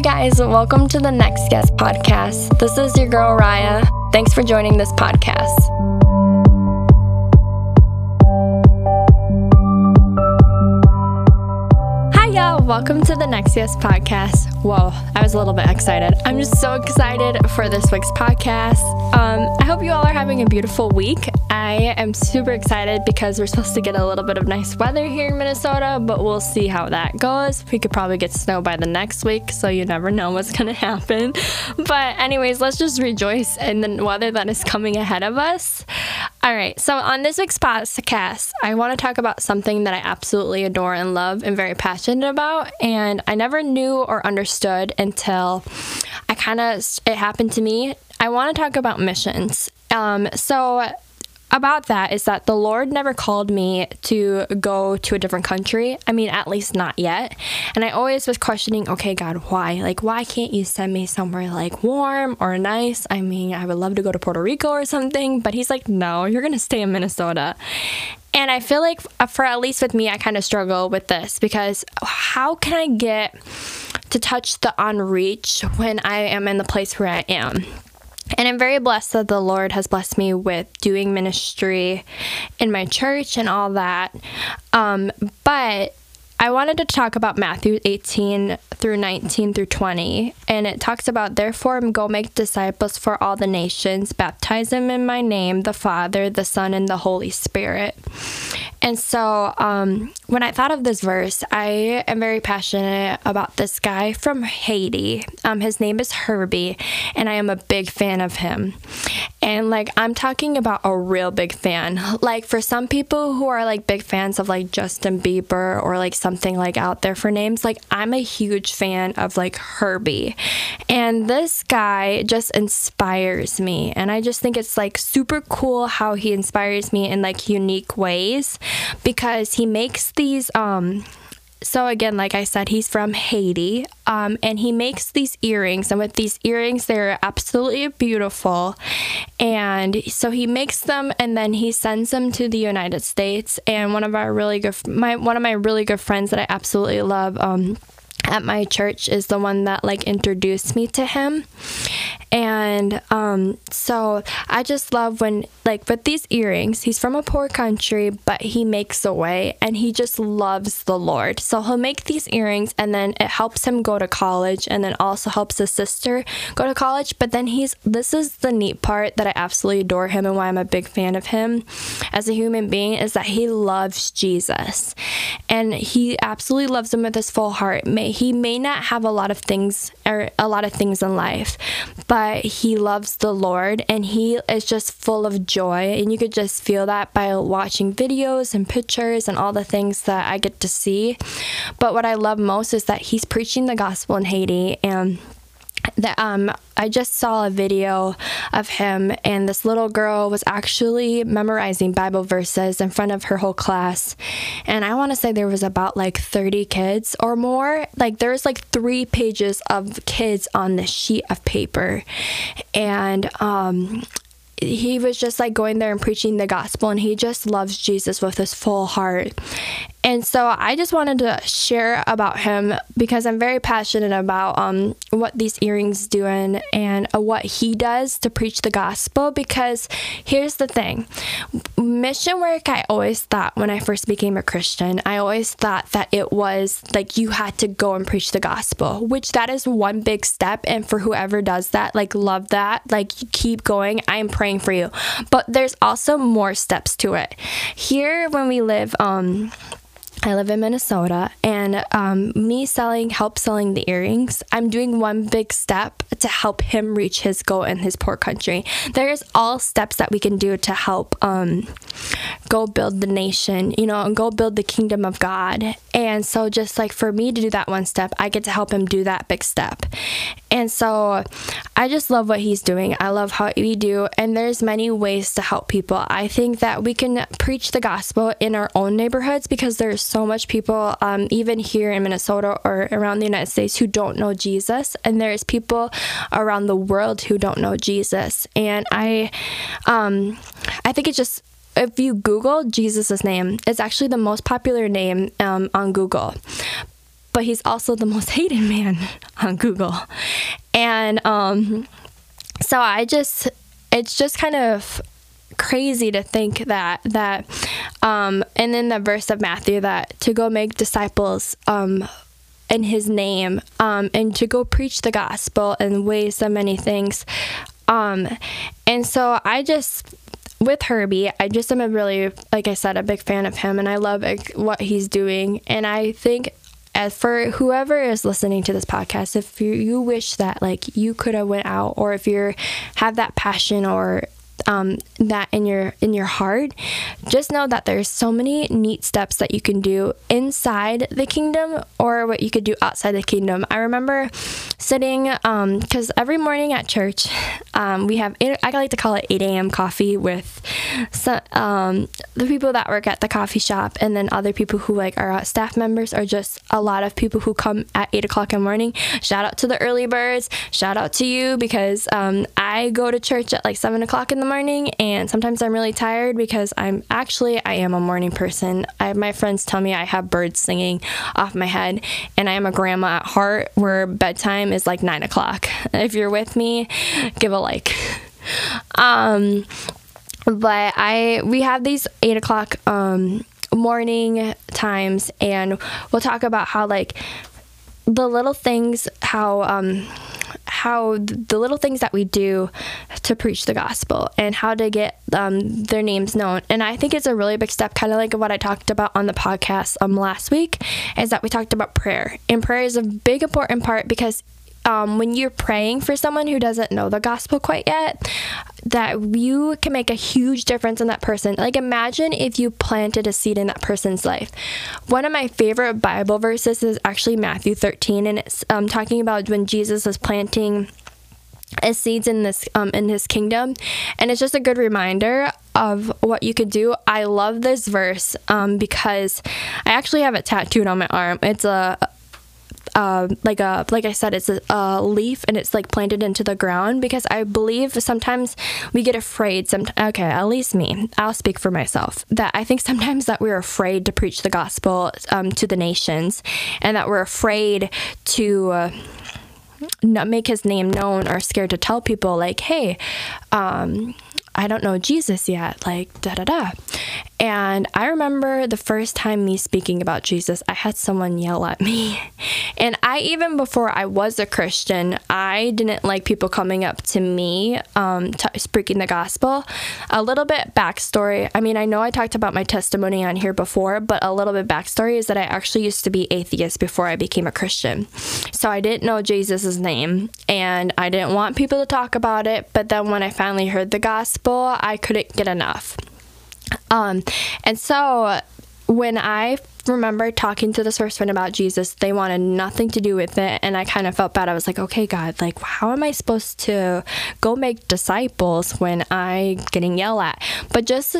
you guys. Welcome to the Next Guest podcast. This is your girl, Raya. Thanks for joining this podcast. Hi, y'all. Welcome to the Next Guest podcast. Whoa, I was a little bit excited. I'm just so excited for this week's podcast. Um, I hope you all are having a beautiful week. I am super excited because we're supposed to get a little bit of nice weather here in Minnesota, but we'll see how that goes. We could probably get snow by the next week, so you never know what's going to happen. But, anyways, let's just rejoice in the weather that is coming ahead of us. All right, so on this week's podcast, I want to talk about something that I absolutely adore and love and very passionate about. And I never knew or understood until I kind of, it happened to me. I want to talk about missions. Um, so, about that is that the Lord never called me to go to a different country. I mean, at least not yet. And I always was questioning, okay, God, why? Like, why can't you send me somewhere like warm or nice? I mean, I would love to go to Puerto Rico or something, but He's like, no, you're going to stay in Minnesota. And I feel like, for at least with me, I kind of struggle with this because how can I get to touch the unreached when I am in the place where I am? And I'm very blessed that the Lord has blessed me with doing ministry in my church and all that. Um, but I wanted to talk about Matthew 18 through 19 through 20. And it talks about, therefore, go make disciples for all the nations, baptize them in my name, the Father, the Son, and the Holy Spirit. And so um, when I thought of this verse, I am very passionate about this guy from Haiti. Um, his name is Herbie, and I am a big fan of him. And like, I'm talking about a real big fan. Like, for some people who are like big fans of like Justin Bieber or like something like out there for names, like, I'm a huge fan of like Herbie. And this guy just inspires me. And I just think it's like super cool how he inspires me in like unique ways because he makes these um so again like i said he's from haiti um, and he makes these earrings and with these earrings they're absolutely beautiful. And so he makes them and then he sends them to the united states. And one of our really good my one of my really good friends that i absolutely love um, at my church is the one that like introduced me to him and um, so I just love when, like, with these earrings, he's from a poor country, but he makes a way and he just loves the Lord. So he'll make these earrings and then it helps him go to college and then also helps his sister go to college. But then he's, this is the neat part that I absolutely adore him and why I'm a big fan of him as a human being is that he loves Jesus and he absolutely loves him with his full heart. May, he may not have a lot of things or a lot of things in life, but he loves the Lord and he is just full of joy. And you could just feel that by watching videos and pictures and all the things that I get to see. But what I love most is that he's preaching the gospel in Haiti and that um I just saw a video of him and this little girl was actually memorizing Bible verses in front of her whole class. And I want to say there was about like 30 kids or more. Like there's like 3 pages of kids on this sheet of paper. And um he was just like going there and preaching the gospel and he just loves Jesus with his full heart. And so I just wanted to share about him because I'm very passionate about um, what these earrings do and, uh, what he does to preach the gospel. Because here's the thing mission work, I always thought when I first became a Christian, I always thought that it was like you had to go and preach the gospel, which that is one big step. And for whoever does that, like, love that. Like, keep going. I am praying for you. But there's also more steps to it. Here, when we live, um, I live in Minnesota, and um, me selling, help selling the earrings, I'm doing one big step to help him reach his goal in his poor country. There's all steps that we can do to help um, go build the nation, you know, and go build the kingdom of God. And so, just like for me to do that one step, I get to help him do that big step. And so, I just love what he's doing. I love how we do, and there's many ways to help people. I think that we can preach the gospel in our own neighborhoods because there's so much people, um, even here in Minnesota or around the United States, who don't know Jesus, and there's people around the world who don't know Jesus. And I, um, I think it's just if you Google Jesus' name, it's actually the most popular name um, on Google. but he's also the most hated man on Google. And um, so I just, it's just kind of crazy to think that that um and then the verse of Matthew that to go make disciples um in his name um and to go preach the gospel and ways so many things um and so I just with Herbie, I just am a really, like I said, a big fan of him, and I love like, what he's doing. And I think as for whoever is listening to this podcast if you, you wish that like you could have went out or if you're have that passion or um, that in your in your heart just know that there's so many neat steps that you can do inside the kingdom or what you could do outside the kingdom. I remember sitting because um, every morning at church um, we have i like to call it 8 a.m coffee with some, um, the people that work at the coffee shop and then other people who like are staff members or just a lot of people who come at 8 o'clock in the morning. Shout out to the early birds. Shout out to you because um, i go to church at like 7 o'clock in the morning and sometimes I'm really tired because I'm actually I am a morning person. I, have my friends tell me I have birds singing off my head and I am a grandma at heart where bedtime is like nine o'clock. If you're with me, give a like. Um, but I we have these eight o'clock um, morning times and we'll talk about how like the little things how um, how the little things that we do to preach the gospel and how to get um, their names known. And I think it's a really big step, kind of like what I talked about on the podcast um, last week, is that we talked about prayer. And prayer is a big important part because um, when you're praying for someone who doesn't know the gospel quite yet, that you can make a huge difference in that person. Like, imagine if you planted a seed in that person's life. One of my favorite Bible verses is actually Matthew 13, and it's um, talking about when Jesus was planting as seeds in this um, in his kingdom and it's just a good reminder of what you could do i love this verse um, because i actually have it tattooed on my arm it's a uh, like a like I said, it's a, a, leaf and it's like planted into the ground because I believe sometimes we get afraid. Some okay, at least me. I'll speak for myself. That I think sometimes that we're afraid to preach the gospel um, to the nations, and that we're afraid to. Uh, not make his name known or scared to tell people like hey um, I don't know Jesus yet, like da da da. And I remember the first time me speaking about Jesus, I had someone yell at me. And I, even before I was a Christian, I didn't like people coming up to me um, t- speaking the gospel. A little bit backstory I mean, I know I talked about my testimony on here before, but a little bit backstory is that I actually used to be atheist before I became a Christian. So I didn't know Jesus' name and I didn't want people to talk about it. But then when I finally heard the gospel, I couldn't get enough. Um, and so when I remember talking to this first friend about Jesus, they wanted nothing to do with it. And I kind of felt bad. I was like, okay, God, like, how am I supposed to go make disciples when I getting yelled at? But just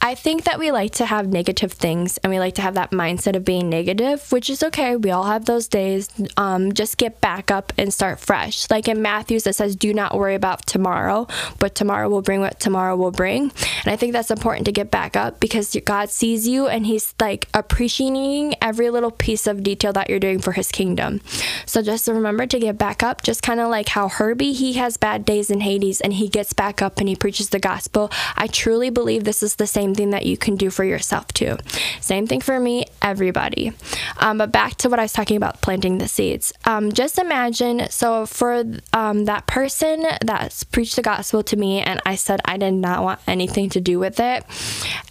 I think that we like to have negative things and we like to have that mindset of being negative, which is okay. We all have those days. Um, just get back up and start fresh. Like in Matthews, it says, Do not worry about tomorrow, but tomorrow will bring what tomorrow will bring. And I think that's important to get back up because God sees you and He's like appreciating every little piece of detail that you're doing for His kingdom. So just remember to get back up, just kind of like how Herbie, he has bad days in Haiti and he gets back up and he preaches the gospel. I truly believe this is the same same thing that you can do for yourself too. Same thing for me, everybody. Um, but back to what I was talking about planting the seeds. Um, just imagine so for um, that person that preached the gospel to me, and I said I did not want anything to do with it.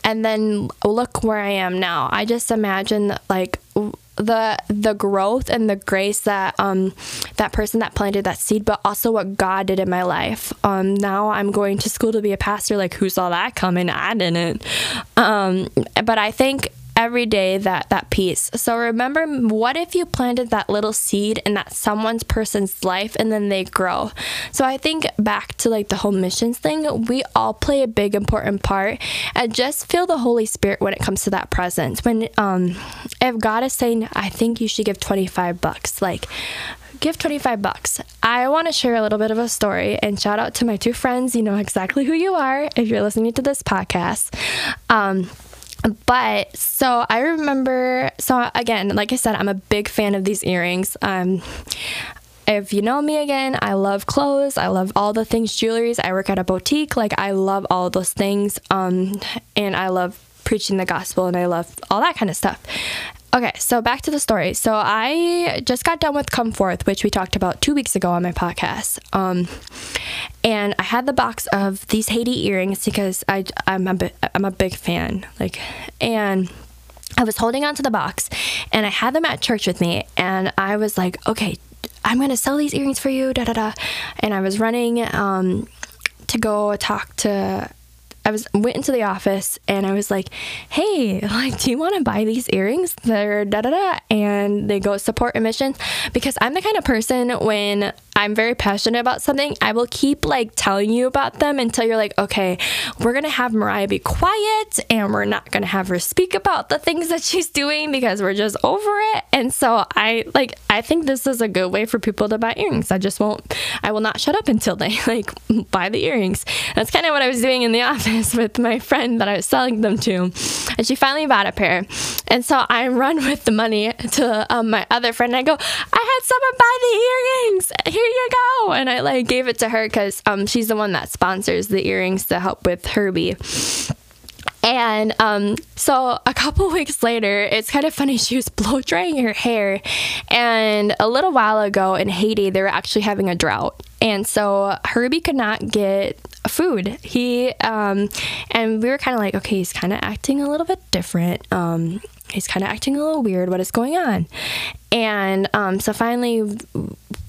And then look where I am now. I just imagine like the the growth and the grace that um that person that planted that seed but also what god did in my life. Um now i'm going to school to be a pastor. Like who saw that coming? I didn't. Um but i think every day that that piece. So remember, what if you planted that little seed in that someone's person's life and then they grow? So I think back to like the whole missions thing, we all play a big important part, and just feel the Holy Spirit when it comes to that presence. When um, if God is saying, I think you should give twenty five bucks, like give 25 bucks. I want to share a little bit of a story and shout out to my two friends. You know exactly who you are if you're listening to this podcast. Um, but so I remember, so again, like I said, I'm a big fan of these earrings. Um, if you know me again, I love clothes. I love all the things jewelries. I work at a boutique. Like I love all those things. Um, and I love preaching the gospel and I love all that kind of stuff. Okay, so back to the story. So I just got done with Come Forth, which we talked about two weeks ago on my podcast. Um, and I had the box of these Haiti earrings because I I'm a I'm a big fan. Like, and I was holding onto the box, and I had them at church with me, and I was like, okay, I'm gonna sell these earrings for you, da da da. And I was running um, to go talk to I was went into the office and I was like, "Hey, like, do you want to buy these earrings? They're da da da," and they go support emissions because I'm the kind of person when I'm very passionate about something, I will keep like telling you about them until you're like, okay, we're gonna have Mariah be quiet and we're not gonna have her speak about the things that she's doing because we're just over it. And so I like I think this is a good way for people to buy earrings. I just won't I will not shut up until they like buy the earrings. That's kind of what I was doing in the office with my friend that I was selling them to. And she finally bought a pair. And so I run with the money to um, my other friend. And I go, I had someone buy the earrings. Here you go. And I like gave it to her because um, she's the one that sponsors the earrings to help with Herbie. And um, so a couple weeks later, it's kind of funny. She was blow drying her hair. And a little while ago in Haiti, they were actually having a drought. And so Herbie could not get food. He, um, and we were kind of like, okay, he's kind of acting a little bit different. Um, he's kind of acting a little weird. What is going on? And um, so finally,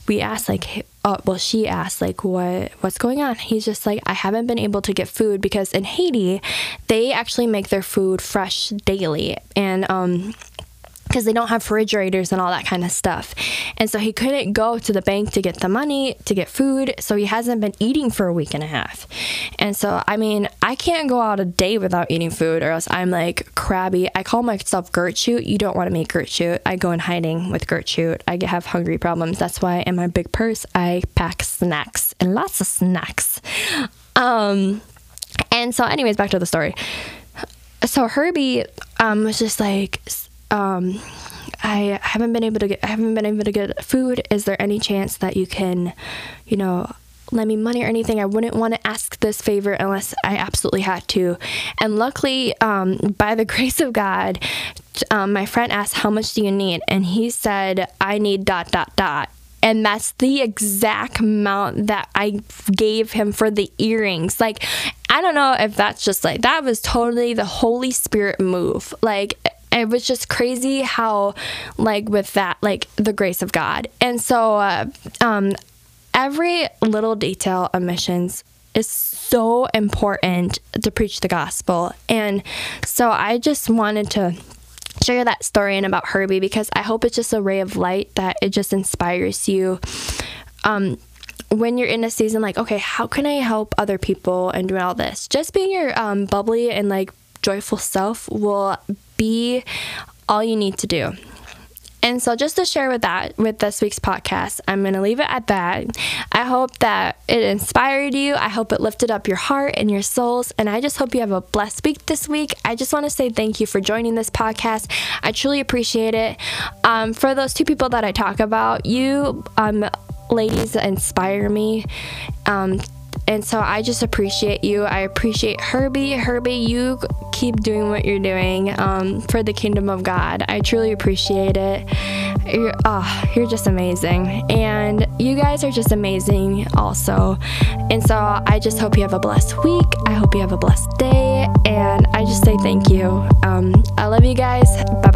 we asked like uh, well she asked like what what's going on? He's just like i haven't been able to get food because in haiti they actually make their food fresh daily. And um because they don't have refrigerators and all that kind of stuff. And so he couldn't go to the bank to get the money to get food. So he hasn't been eating for a week and a half. And so, I mean, I can't go out a day without eating food or else I'm like crabby. I call myself Gertrude. You don't want to make Gertrude. I go in hiding with Gertrude. I have hungry problems. That's why in my big purse, I pack snacks and lots of snacks. Um, and so, anyways, back to the story. So Herbie um, was just like, um, I haven't been able to get I haven't been able to get food. Is there any chance that you can, you know, lend me money or anything? I wouldn't want to ask this favor unless I absolutely had to. And luckily, um, by the grace of God, um, my friend asked, "How much do you need?" And he said, "I need dot dot dot." and that's the exact amount that I gave him for the earrings. Like, I don't know if that's just like that was totally the Holy Spirit move. Like, it was just crazy how like with that like the grace of god. And so uh, um, every little detail of missions is so important to preach the gospel. And so i just wanted to share that story and about herbie because i hope it's just a ray of light that it just inspires you. Um, when you're in a season like okay how can i help other people and do all this? Just being your um, bubbly and like joyful self will be all you need to do. And so, just to share with that, with this week's podcast, I'm going to leave it at that. I hope that it inspired you. I hope it lifted up your heart and your souls. And I just hope you have a blessed week this week. I just want to say thank you for joining this podcast. I truly appreciate it. Um, for those two people that I talk about, you um, ladies inspire me. Um, and so I just appreciate you. I appreciate Herbie. Herbie, you keep doing what you're doing um, for the kingdom of God. I truly appreciate it. You're, oh, you're just amazing. And you guys are just amazing also. And so I just hope you have a blessed week. I hope you have a blessed day. And I just say thank you. Um, I love you guys. Bye.